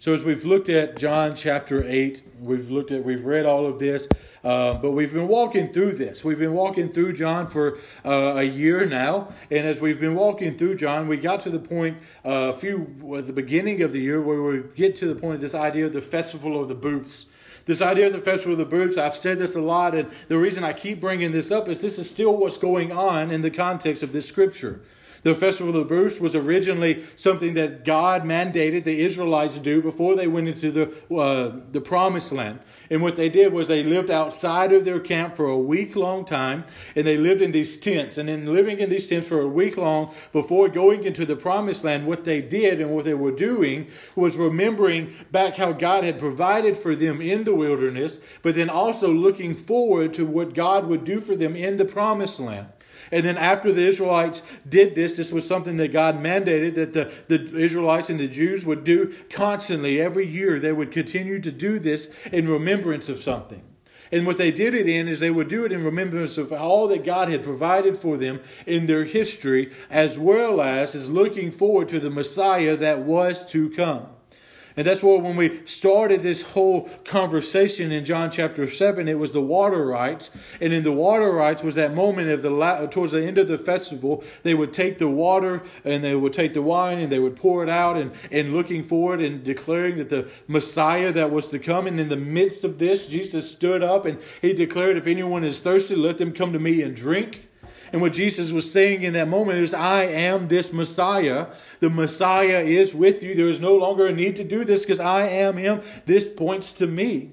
So as we've looked at John chapter 8, we've looked at, we've read all of this, uh, but we've been walking through this. We've been walking through John for uh, a year now, and as we've been walking through John, we got to the point uh, a few at the beginning of the year where we get to the point of this idea of the festival of the booths. This idea of the festival of the booths, I've said this a lot, and the reason I keep bringing this up is this is still what's going on in the context of this scripture. The Festival of the Booths was originally something that God mandated the Israelites to do before they went into the, uh, the Promised Land. And what they did was they lived outside of their camp for a week long time, and they lived in these tents. And in living in these tents for a week long before going into the Promised Land, what they did and what they were doing was remembering back how God had provided for them in the wilderness, but then also looking forward to what God would do for them in the Promised Land. And then after the Israelites did this, this was something that God mandated that the, the Israelites and the Jews would do constantly every year. They would continue to do this in remembrance of something. And what they did it in is they would do it in remembrance of all that God had provided for them in their history, as well as is looking forward to the Messiah that was to come. And that's why when we started this whole conversation in John chapter 7, it was the water rites. And in the water rites was that moment of the towards the end of the festival, they would take the water and they would take the wine and they would pour it out and, and looking forward and declaring that the Messiah that was to come. And in the midst of this, Jesus stood up and he declared, If anyone is thirsty, let them come to me and drink. And what Jesus was saying in that moment is, I am this Messiah. The Messiah is with you. There is no longer a need to do this because I am Him. This points to me.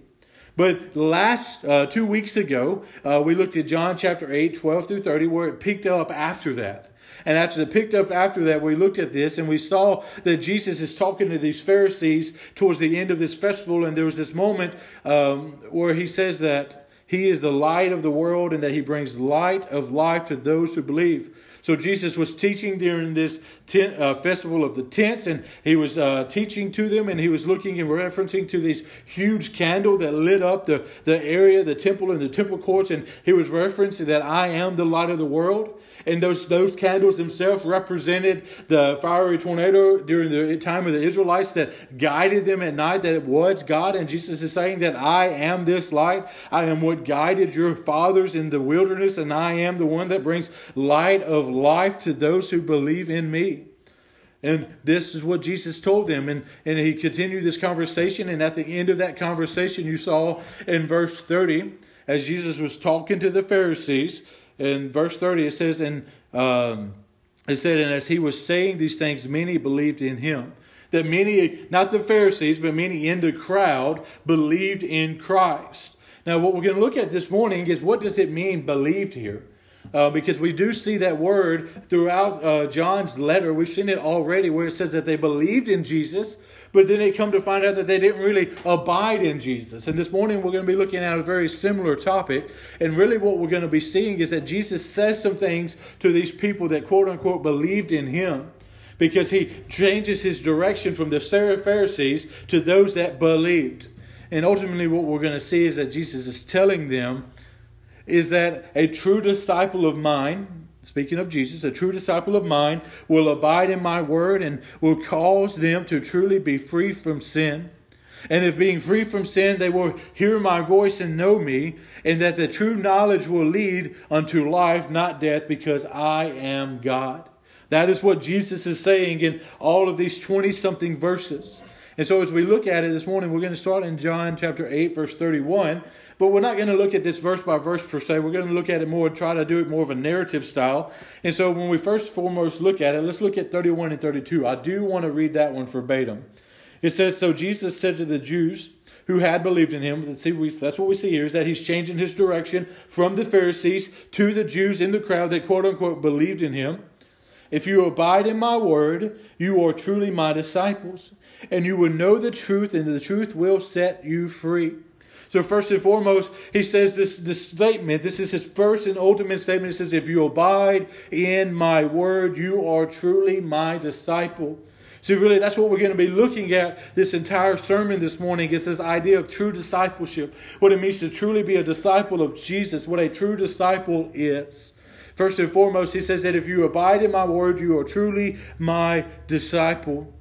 But last uh, two weeks ago, uh, we looked at John chapter 8, 12 through 30, where it picked up after that. And after it picked up after that, we looked at this and we saw that Jesus is talking to these Pharisees towards the end of this festival. And there was this moment um, where he says that he is the light of the world and that he brings light of life to those who believe. So Jesus was teaching during this tent, uh, festival of the tents, and he was uh, teaching to them, and he was looking and referencing to this huge candle that lit up the, the area, the temple and the temple courts, and he was referencing that I am the light of the world. And those, those candles themselves represented the fiery tornado during the time of the Israelites that guided them at night, that it was God. And Jesus is saying that I am this light. I am what guided your fathers in the wilderness, and I am the one that brings light of life to those who believe in me. And this is what Jesus told them. And, and he continued this conversation. And at the end of that conversation, you saw in verse 30, as Jesus was talking to the Pharisees, in verse 30, it says, and um, it said, and as he was saying these things, many believed in him. That many, not the Pharisees, but many in the crowd believed in Christ. Now, what we're going to look at this morning is what does it mean, believed here? Uh, because we do see that word throughout uh, John's letter. We've seen it already where it says that they believed in Jesus, but then they come to find out that they didn't really abide in Jesus. And this morning we're going to be looking at a very similar topic. And really what we're going to be seeing is that Jesus says some things to these people that quote unquote believed in him because he changes his direction from the Pharisees to those that believed. And ultimately, what we're going to see is that Jesus is telling them is that a true disciple of mine, speaking of Jesus, a true disciple of mine will abide in my word and will cause them to truly be free from sin. And if being free from sin, they will hear my voice and know me, and that the true knowledge will lead unto life, not death, because I am God. That is what Jesus is saying in all of these 20 something verses. And so as we look at it this morning, we're going to start in John chapter 8, verse 31. But we're not going to look at this verse by verse per se. We're going to look at it more, try to do it more of a narrative style. And so when we first foremost look at it, let's look at 31 and 32. I do want to read that one verbatim. It says, So Jesus said to the Jews who had believed in him, see, we, that's what we see here, is that he's changing his direction from the Pharisees to the Jews in the crowd that quote unquote believed in him. If you abide in my word, you are truly my disciples, and you will know the truth, and the truth will set you free. So, first and foremost, he says this, this statement. This is his first and ultimate statement. He says, If you abide in my word, you are truly my disciple. So, really, that's what we're going to be looking at this entire sermon this morning is this idea of true discipleship, what it means to truly be a disciple of Jesus, what a true disciple is. First and foremost, he says that if you abide in my word, you are truly my disciple.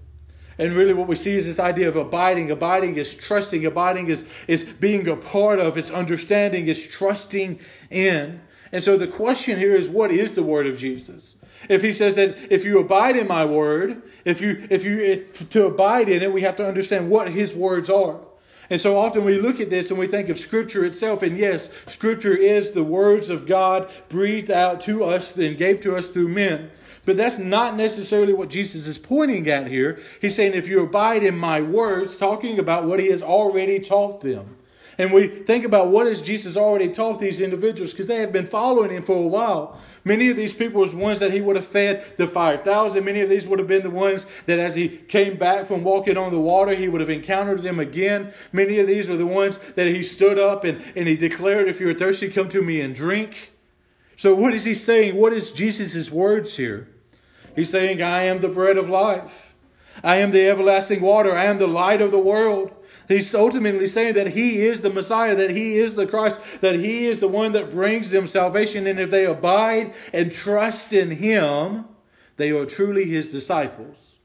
And really, what we see is this idea of abiding. Abiding is trusting. Abiding is, is being a part of. It's understanding. It's trusting in. And so the question here is what is the word of Jesus? If he says that if you abide in my word, if you if you if, to abide in it, we have to understand what his words are. And so often we look at this and we think of Scripture itself, and yes, Scripture is the words of God breathed out to us and gave to us through men. But that's not necessarily what Jesus is pointing at here. He's saying, if you abide in my words, talking about what he has already taught them. And we think about what has Jesus already taught these individuals because they have been following him for a while. Many of these people was ones that he would have fed the 5,000. Many of these would have been the ones that as he came back from walking on the water, he would have encountered them again. Many of these are the ones that he stood up and, and he declared, if you're thirsty, come to me and drink. So what is he saying? What is Jesus' words here? He's saying, I am the bread of life. I am the everlasting water. I am the light of the world. He's ultimately saying that He is the Messiah, that He is the Christ, that He is the one that brings them salvation. And if they abide and trust in Him, they are truly His disciples.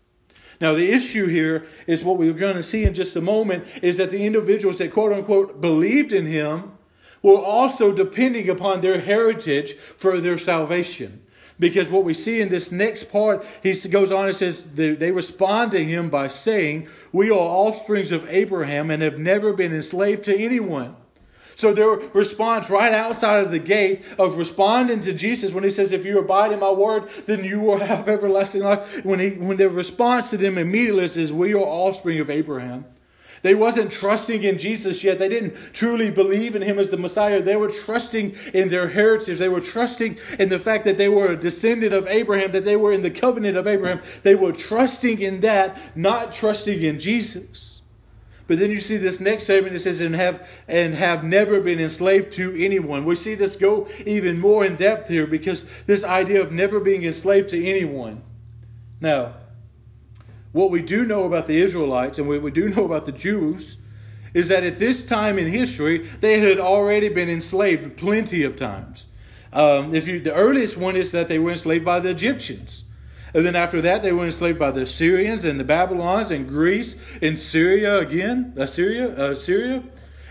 Now, the issue here is what we're going to see in just a moment is that the individuals that quote unquote believed in Him were also depending upon their heritage for their salvation. Because what we see in this next part, he goes on and says, they respond to him by saying, We are offsprings of Abraham and have never been enslaved to anyone. So their response right outside of the gate of responding to Jesus when he says, If you abide in my word, then you will have everlasting life. When, he, when their response to them immediately is, We are offspring of Abraham. They wasn't trusting in Jesus yet. They didn't truly believe in him as the Messiah. They were trusting in their heritage. They were trusting in the fact that they were a descendant of Abraham, that they were in the covenant of Abraham. They were trusting in that, not trusting in Jesus. But then you see this next statement it says, and have and have never been enslaved to anyone. We see this go even more in depth here because this idea of never being enslaved to anyone. Now, what we do know about the Israelites and what we do know about the Jews is that at this time in history, they had already been enslaved plenty of times. Um, if you, the earliest one is that they were enslaved by the Egyptians. And then after that, they were enslaved by the Syrians and the Babylons and Greece and Syria again, Assyria, uh, Syria.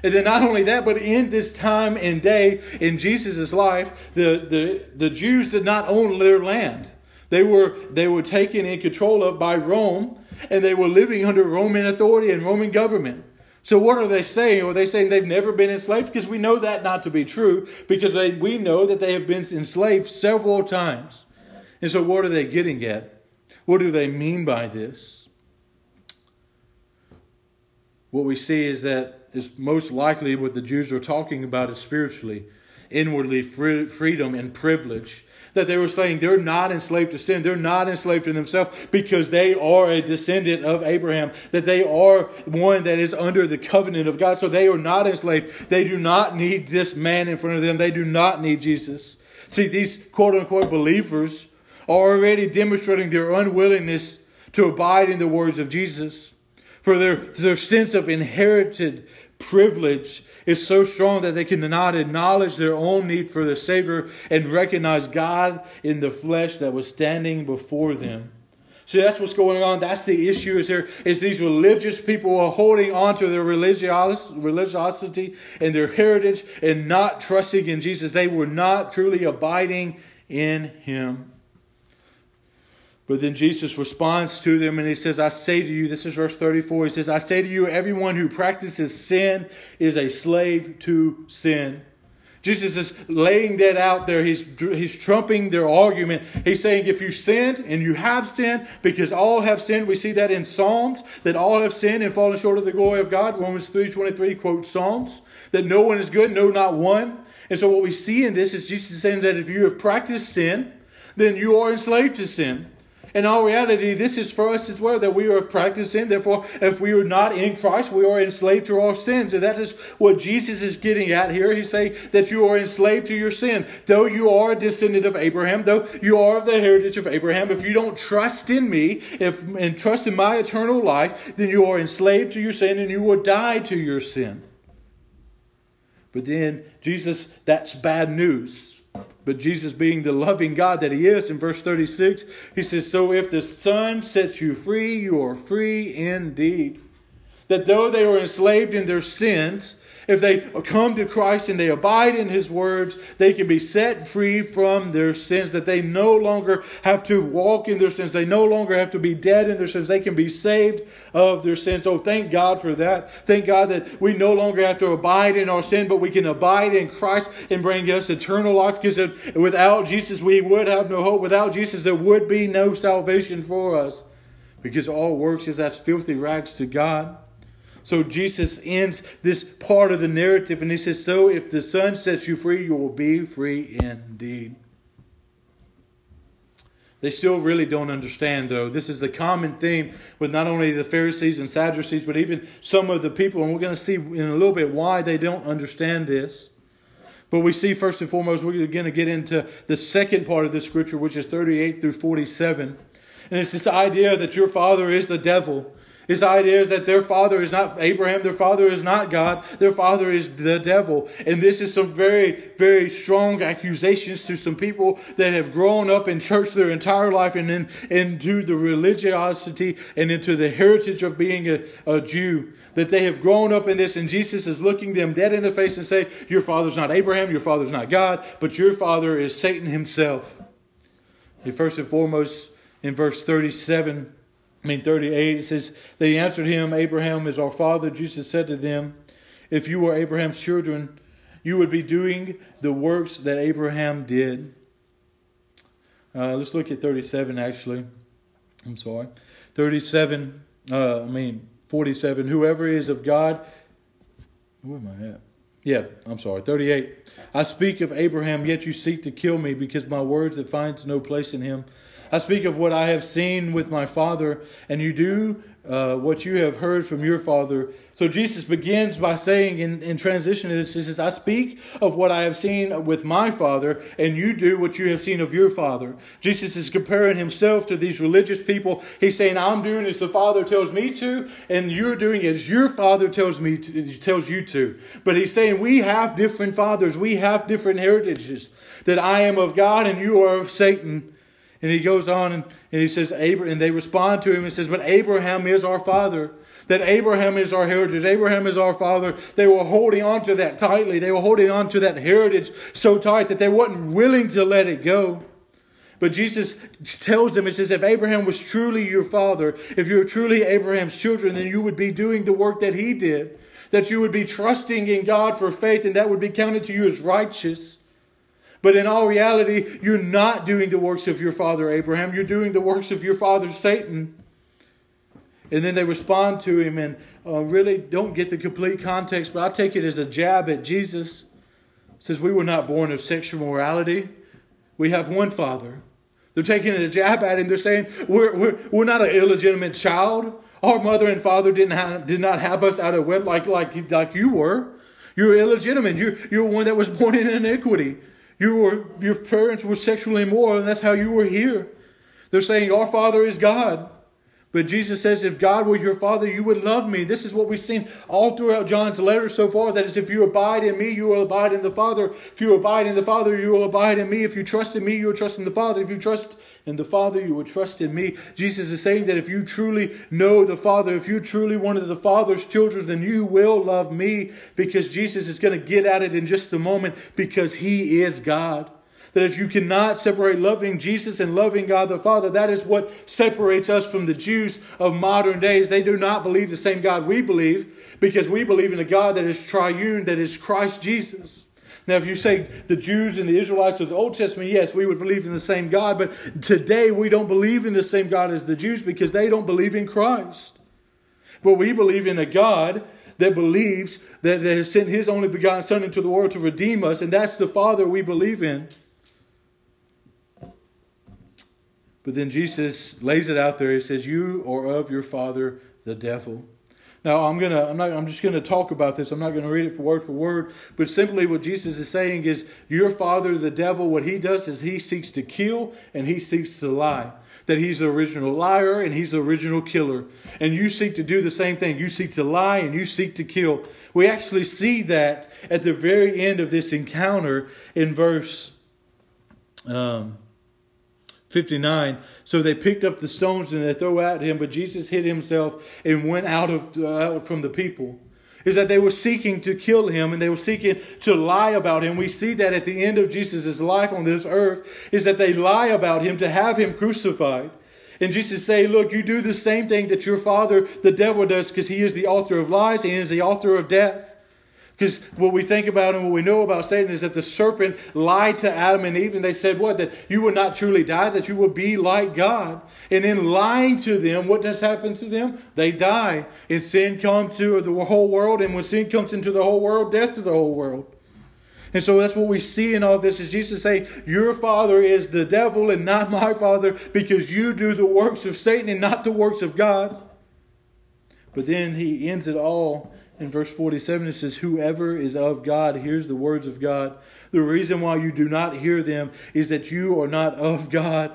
And then not only that, but in this time and day in Jesus' life, the, the, the Jews did not own their land. They were, they were taken in control of by Rome, and they were living under Roman authority and Roman government. So what are they saying? Are they saying they've never been enslaved? Because we know that not to be true, because they, we know that they have been enslaved several times. And so what are they getting at? What do they mean by this? What we see is that it's most likely what the Jews are talking about is spiritually, inwardly freedom and privilege that they were saying they're not enslaved to sin. They're not enslaved to themselves because they are a descendant of Abraham, that they are one that is under the covenant of God. So they are not enslaved. They do not need this man in front of them. They do not need Jesus. See, these quote unquote believers are already demonstrating their unwillingness to abide in the words of Jesus. For their, their sense of inherited privilege is so strong that they cannot acknowledge their own need for the Savior and recognize God in the flesh that was standing before them. So that's what's going on. That's the issue is here is these religious people are holding on to their religios, religiosity and their heritage and not trusting in Jesus. They were not truly abiding in him. But then Jesus responds to them and he says, I say to you, this is verse 34, he says, I say to you, everyone who practices sin is a slave to sin. Jesus is laying that out there. He's, he's trumping their argument. He's saying, if you sinned and you have sinned, because all have sinned, we see that in Psalms, that all have sinned and fallen short of the glory of God. Romans 3.23 quotes Psalms, that no one is good, no, not one. And so what we see in this is Jesus saying that if you have practiced sin, then you are enslaved to sin. In all reality, this is for us as well that we are practicing. Therefore, if we are not in Christ, we are enslaved to our sins. And that is what Jesus is getting at here. He's saying that you are enslaved to your sin. Though you are a descendant of Abraham, though you are of the heritage of Abraham, if you don't trust in me if, and trust in my eternal life, then you are enslaved to your sin and you will die to your sin. But then, Jesus, that's bad news. But Jesus, being the loving God that He is, in verse 36, He says, So if the Son sets you free, you are free indeed. That though they were enslaved in their sins, if they come to Christ and they abide in His words, they can be set free from their sins, that they no longer have to walk in their sins. They no longer have to be dead in their sins. They can be saved of their sins. So thank God for that. Thank God that we no longer have to abide in our sin, but we can abide in Christ and bring us eternal life because without Jesus, we would have no hope. Without Jesus, there would be no salvation for us because all works is as filthy rags to God. So Jesus ends this part of the narrative and he says, So if the Son sets you free, you will be free indeed. They still really don't understand, though. This is the common theme with not only the Pharisees and Sadducees, but even some of the people. And we're going to see in a little bit why they don't understand this. But we see first and foremost, we're going to get into the second part of this scripture, which is 38 through 47. And it's this idea that your father is the devil. His idea is that their father is not Abraham, their father is not God, their father is the devil. And this is some very, very strong accusations to some people that have grown up in church their entire life and then into the religiosity and into the heritage of being a, a Jew. That they have grown up in this, and Jesus is looking them dead in the face and say, Your father's not Abraham, your father's not God, but your father is Satan himself. First and foremost, in verse 37, I mean, 38, it says, They answered him, Abraham is our father. Jesus said to them, If you were Abraham's children, you would be doing the works that Abraham did. Uh, let's look at 37, actually. I'm sorry. 37, uh, I mean, 47. Whoever is of God, where am I at? Yeah, I'm sorry. 38. I speak of Abraham, yet you seek to kill me because my words that finds no place in him. I speak of what I have seen with my Father, and you do uh, what you have heard from your Father. So Jesus begins by saying in, in transition, it says, I speak of what I have seen with my Father, and you do what you have seen of your Father. Jesus is comparing himself to these religious people. He's saying, I'm doing as the Father tells me to, and you're doing as your Father tells me to, tells you to. But he's saying, we have different fathers, we have different heritages. That I am of God and you are of Satan. And he goes on and, and he says, Abraham, and they respond to him and says, But Abraham is our father. That Abraham is our heritage. Abraham is our father. They were holding on to that tightly. They were holding on to that heritage so tight that they weren't willing to let it go. But Jesus tells them, He says, if Abraham was truly your father, if you're truly Abraham's children, then you would be doing the work that he did. That you would be trusting in God for faith, and that would be counted to you as righteous. But in all reality, you're not doing the works of your father Abraham. You're doing the works of your father Satan. And then they respond to him and uh, really don't get the complete context, but I take it as a jab at Jesus. Says, We were not born of sexual morality. We have one father. They're taking a jab at him. They're saying, We're, we're, we're not an illegitimate child. Our mother and father didn't have, did not have us out of wedlock like, like, like you were. You're illegitimate. You're, you're one that was born in iniquity. You were, your parents were sexually immoral, and that's how you were here. They're saying, Our Father is God. But Jesus says, if God were your Father, you would love me. This is what we've seen all throughout John's letter so far. That is, if you abide in me, you will abide in the Father. If you abide in the Father, you will abide in me. If you trust in me, you will trust in the Father. If you trust in the Father, you will trust in me. Jesus is saying that if you truly know the Father, if you're truly one of the Father's children, then you will love me because Jesus is going to get at it in just a moment because he is God. That if you cannot separate loving Jesus and loving God the Father, that is what separates us from the Jews of modern days. They do not believe the same God we believe because we believe in a God that is triune, that is Christ Jesus. Now, if you say the Jews and the Israelites of the Old Testament, yes, we would believe in the same God, but today we don't believe in the same God as the Jews because they don't believe in Christ. But we believe in a God that believes that, that has sent his only begotten Son into the world to redeem us, and that's the Father we believe in. But then Jesus lays it out there. He says, You are of your father, the devil. Now I'm gonna I'm not I'm just gonna talk about this. I'm not gonna read it for word for word, but simply what Jesus is saying is your father, the devil, what he does is he seeks to kill and he seeks to lie. That he's the original liar and he's the original killer. And you seek to do the same thing. You seek to lie and you seek to kill. We actually see that at the very end of this encounter in verse um, 59. So they picked up the stones and they threw at him, but Jesus hid himself and went out of uh, from the people. Is that they were seeking to kill him and they were seeking to lie about him. We see that at the end of Jesus' life on this earth, is that they lie about him to have him crucified. And Jesus say, look, you do the same thing that your father, the devil, does because he is the author of lies and he is the author of death. Because what we think about and what we know about Satan is that the serpent lied to Adam and Eve, and they said, What? That you would not truly die, that you would be like God. And in lying to them, what does happen to them? They die. And sin comes to the whole world, and when sin comes into the whole world, death to the whole world. And so that's what we see in all this is Jesus saying, Your father is the devil and not my father, because you do the works of Satan and not the works of God. But then he ends it all in verse 47, it says, Whoever is of God hears the words of God. The reason why you do not hear them is that you are not of God.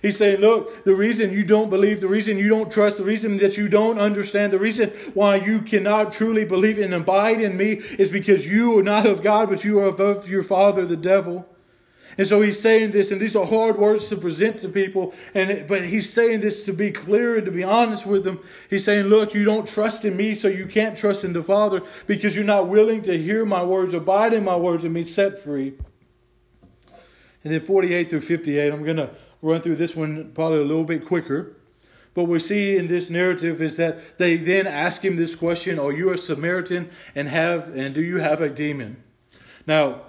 He's saying, Look, the reason you don't believe, the reason you don't trust, the reason that you don't understand, the reason why you cannot truly believe and abide in me is because you are not of God, but you are of your father, the devil. And so he's saying this, and these are hard words to present to people. And but he's saying this to be clear and to be honest with them. He's saying, "Look, you don't trust in me, so you can't trust in the Father because you're not willing to hear my words, abide in my words, and be set free." And then 48 through 58, I'm going to run through this one probably a little bit quicker. But we see in this narrative is that they then ask him this question: "Are you a Samaritan and have and do you have a demon?" Now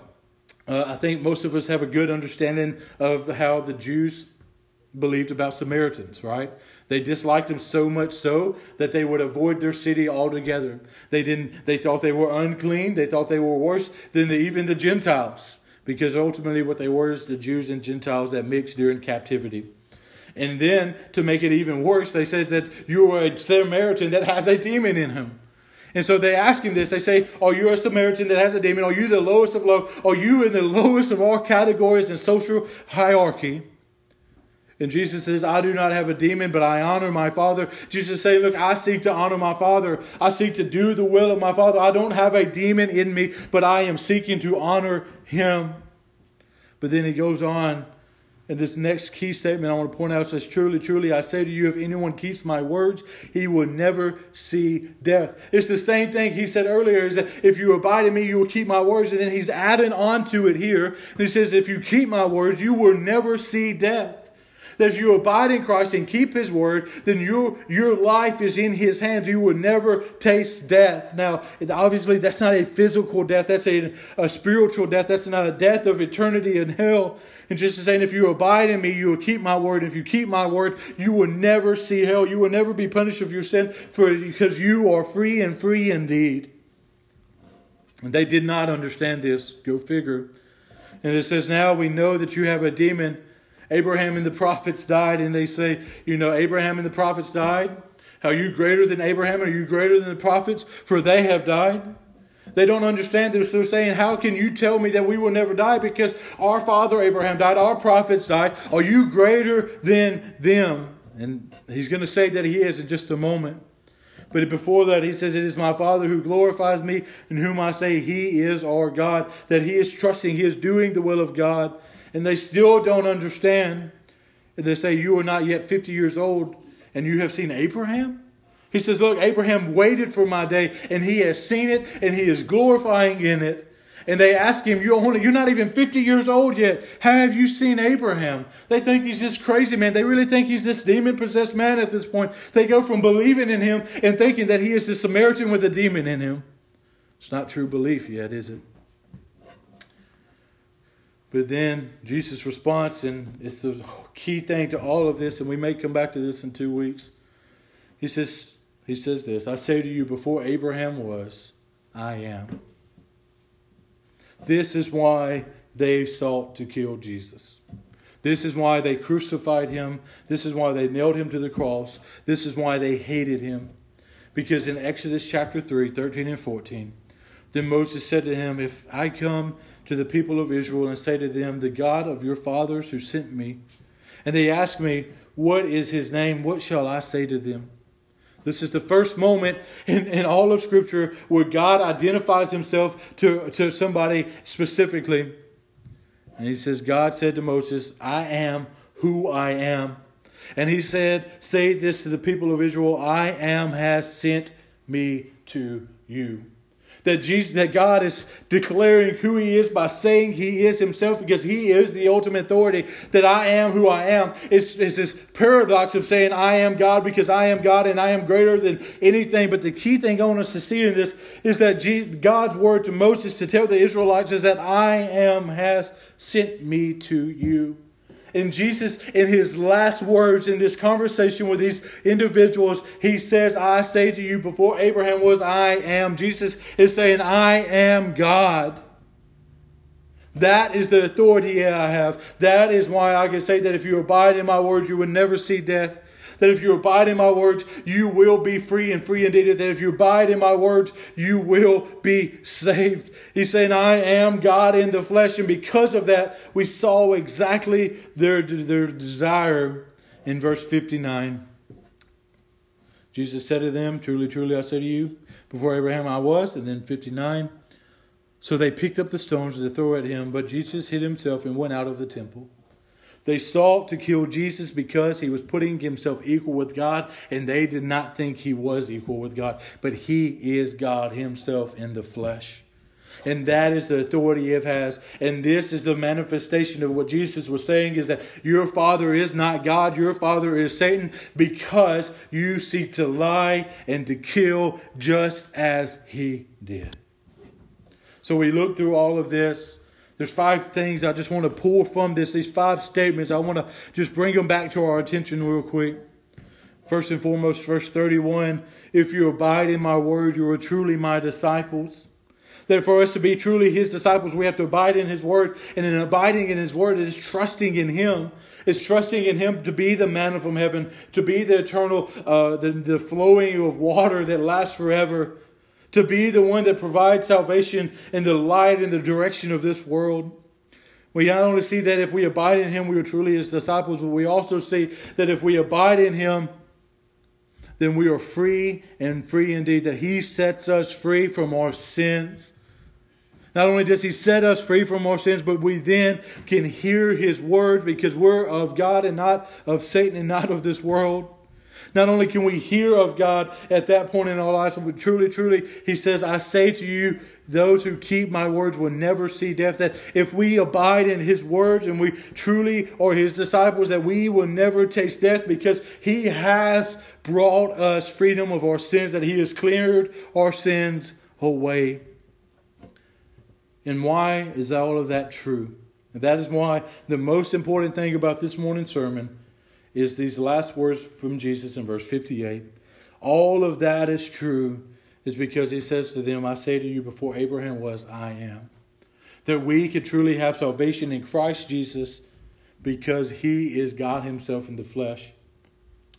uh, I think most of us have a good understanding of how the Jews believed about Samaritans, right? They disliked them so much so that they would avoid their city altogether. They didn't they thought they were unclean, they thought they were worse than the, even the Gentiles because ultimately what they were is the Jews and Gentiles that mixed during captivity. And then to make it even worse, they said that you are a Samaritan that has a demon in him. And so they ask him this. They say, Are you a Samaritan that has a demon? Are you the lowest of low? Are you in the lowest of all categories in social hierarchy? And Jesus says, I do not have a demon, but I honor my Father. Jesus saying, Look, I seek to honor my Father. I seek to do the will of my Father. I don't have a demon in me, but I am seeking to honor him. But then he goes on and this next key statement I want to point out says, Truly, truly, I say to you, if anyone keeps my words, he will never see death. It's the same thing he said earlier is that if you abide in me, you will keep my words. And then he's adding on to it here. And he says, If you keep my words, you will never see death that if you abide in Christ and keep His word, then your, your life is in His hands. You will never taste death. Now, obviously, that's not a physical death, that's a, a spiritual death. That's not a death of eternity in hell. And just saying, if you abide in me, you will keep my word. If you keep my word, you will never see hell. You will never be punished of your sin for, because you are free and free indeed. And they did not understand this. Go figure. And it says, Now we know that you have a demon Abraham and the prophets died, and they say, you know, Abraham and the prophets died. Are you greater than Abraham? Are you greater than the prophets? For they have died. They don't understand this. They're saying, How can you tell me that we will never die? Because our father Abraham died, our prophets died. Are you greater than them? And he's going to say that he is in just a moment. But before that, he says, It is my Father who glorifies me, in whom I say he is our God, that he is trusting, he is doing the will of God and they still don't understand. And they say, You are not yet 50 years old, and you have seen Abraham? He says, Look, Abraham waited for my day, and he has seen it, and he is glorifying in it. And they ask him, You're, only, you're not even 50 years old yet. How have you seen Abraham? They think he's this crazy man. They really think he's this demon possessed man at this point. They go from believing in him and thinking that he is the Samaritan with a demon in him. It's not true belief yet, is it? But then Jesus' response, and it's the key thing to all of this, and we may come back to this in two weeks. He says, he says this I say to you, before Abraham was, I am. This is why they sought to kill Jesus. This is why they crucified him. This is why they nailed him to the cross. This is why they hated him. Because in Exodus chapter 3, 13 and 14, then Moses said to him, If I come to the people of Israel and say to them, The God of your fathers who sent me. And they ask me, What is his name? What shall I say to them? This is the first moment in, in all of Scripture where God identifies himself to, to somebody specifically. And he says, God said to Moses, I am who I am. And he said, Say this to the people of Israel I am has sent me to you that Jesus, that God is declaring who He is by saying He is Himself because He is the ultimate authority. That I am who I am. It's, this paradox of saying I am God because I am God and I am greater than anything. But the key thing I want us to see in this is that Jesus, God's word to Moses to tell the Israelites is that I am has sent me to you. And Jesus, in his last words in this conversation with these individuals, he says, I say to you, before Abraham was, I am. Jesus is saying, I am God. That is the authority I have. That is why I can say that if you abide in my word, you will never see death that if you abide in my words, you will be free and free indeed. That if you abide in my words, you will be saved. He's saying, I am God in the flesh. And because of that, we saw exactly their, their desire in verse 59. Jesus said to them, Truly, truly, I say to you, before Abraham I was. And then 59. So they picked up the stones to throw at him, but Jesus hid himself and went out of the temple. They sought to kill Jesus because he was putting himself equal with God, and they did not think he was equal with God. But he is God himself in the flesh. And that is the authority he has. And this is the manifestation of what Jesus was saying is that your father is not God, your father is Satan, because you seek to lie and to kill just as he did. So we look through all of this there's five things I just want to pull from this, these five statements. I want to just bring them back to our attention real quick. First and foremost, verse 31 If you abide in my word, you are truly my disciples. That for us to be truly his disciples, we have to abide in his word. And in abiding in his word, it is trusting in him. It's trusting in him to be the manna from heaven, to be the eternal, uh, the, the flowing of water that lasts forever to be the one that provides salvation and the light and the direction of this world. We not only see that if we abide in Him, we are truly His disciples, but we also see that if we abide in Him, then we are free and free indeed, that He sets us free from our sins. Not only does He set us free from our sins, but we then can hear His words because we're of God and not of Satan and not of this world. Not only can we hear of God at that point in our lives, but truly, truly, He says, I say to you, those who keep my words will never see death. That if we abide in His words and we truly are His disciples, that we will never taste death because He has brought us freedom of our sins, that He has cleared our sins away. And why is all of that true? And that is why the most important thing about this morning's sermon is these last words from Jesus in verse 58. All of that is true is because he says to them, I say to you, before Abraham was, I am. That we could truly have salvation in Christ Jesus because he is God himself in the flesh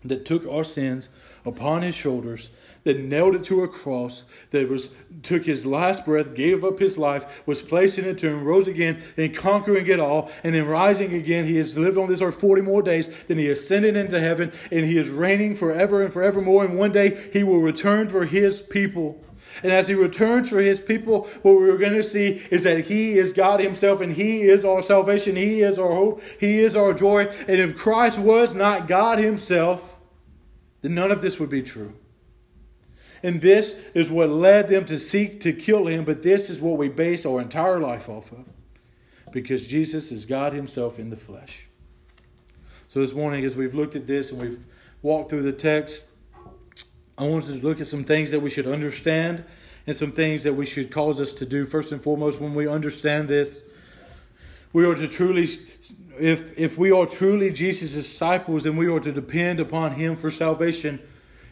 that took our sins upon his shoulders that nailed it to a cross, that was took his last breath, gave up his life, was placed in a tomb, rose again, and conquering it all, and then rising again. He has lived on this earth 40 more days, then he ascended into heaven, and he is reigning forever and forevermore. And one day he will return for his people. And as he returns for his people, what we're going to see is that he is God himself and he is our salvation. He is our hope. He is our joy. And if Christ was not God himself, then none of this would be true. And this is what led them to seek to kill him, but this is what we base our entire life off of. Because Jesus is God Himself in the flesh. So this morning, as we've looked at this and we've walked through the text, I wanted to look at some things that we should understand and some things that we should cause us to do. First and foremost, when we understand this, we are to truly if if we are truly Jesus' disciples, then we are to depend upon him for salvation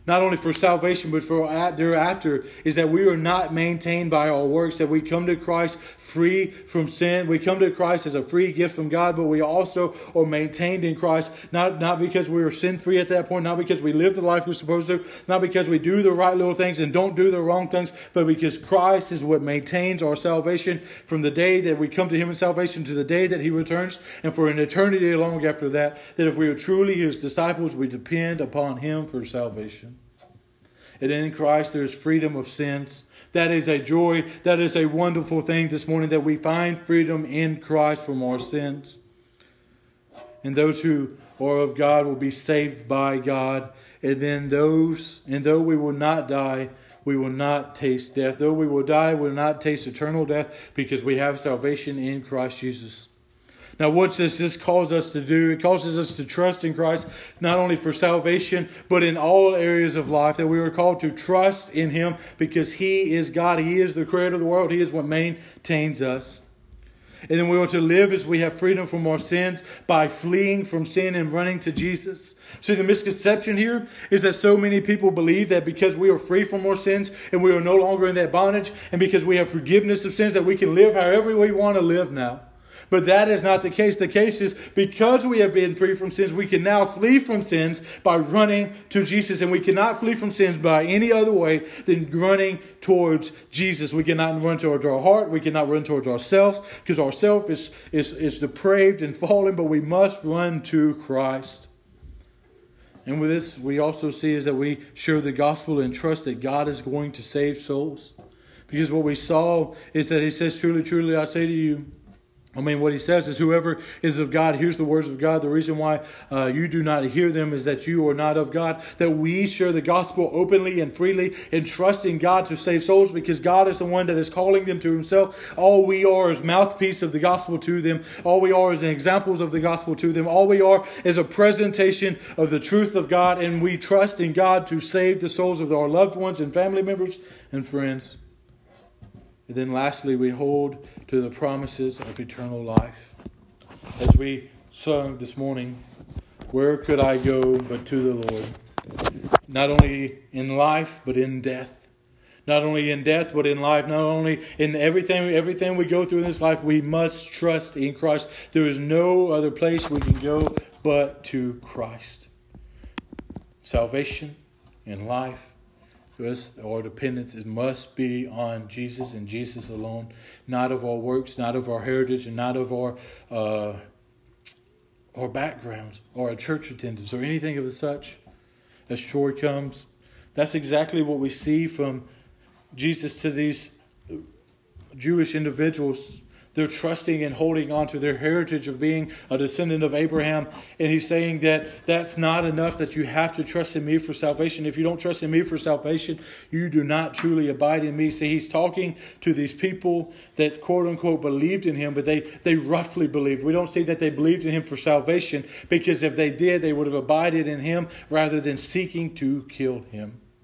not only for salvation, but for thereafter, is that we are not maintained by our works, that we come to Christ free from sin. We come to Christ as a free gift from God, but we also are maintained in Christ, not, not because we are sin free at that point, not because we live the life we're supposed to, not because we do the right little things and don't do the wrong things, but because Christ is what maintains our salvation from the day that we come to Him in salvation to the day that He returns, and for an eternity long after that, that if we are truly His disciples, we depend upon Him for salvation. And in Christ there is freedom of sins. That is a joy. That is a wonderful thing this morning that we find freedom in Christ from our sins. And those who are of God will be saved by God. And then those, and though we will not die, we will not taste death. Though we will die, we will not taste eternal death because we have salvation in Christ Jesus. Now, what does this cause us to do? It causes us to trust in Christ, not only for salvation, but in all areas of life, that we are called to trust in Him because He is God. He is the creator of the world. He is what maintains us. And then we are to live as we have freedom from our sins by fleeing from sin and running to Jesus. See, the misconception here is that so many people believe that because we are free from our sins and we are no longer in that bondage, and because we have forgiveness of sins, that we can live however we want to live now. But that is not the case. The case is because we have been free from sins, we can now flee from sins by running to Jesus. And we cannot flee from sins by any other way than running towards Jesus. We cannot run towards our heart. We cannot run towards ourselves because ourself is, is, is depraved and fallen, but we must run to Christ. And with this, we also see is that we share the gospel and trust that God is going to save souls. Because what we saw is that he says, Truly, truly, I say to you, I mean, what he says is, whoever is of God hears the words of God. The reason why uh, you do not hear them is that you are not of God. That we share the gospel openly and freely and trust in God to save souls because God is the one that is calling them to himself. All we are is mouthpiece of the gospel to them. All we are is examples of the gospel to them. All we are is a presentation of the truth of God, and we trust in God to save the souls of our loved ones and family members and friends. And then lastly, we hold to the promises of eternal life. As we sung this morning, where could I go but to the Lord? Not only in life, but in death. Not only in death, but in life. Not only in everything, everything we go through in this life, we must trust in Christ. There is no other place we can go but to Christ. Salvation in life us, our dependence it must be on Jesus and Jesus alone, not of our works, not of our heritage, and not of our uh, our backgrounds or our church attendance or anything of the such. As Troy comes, that's exactly what we see from Jesus to these Jewish individuals they're trusting and holding on to their heritage of being a descendant of Abraham. And he's saying that that's not enough, that you have to trust in me for salvation. If you don't trust in me for salvation, you do not truly abide in me. See, he's talking to these people that quote unquote believed in him, but they, they roughly believed. We don't see that they believed in him for salvation because if they did, they would have abided in him rather than seeking to kill him.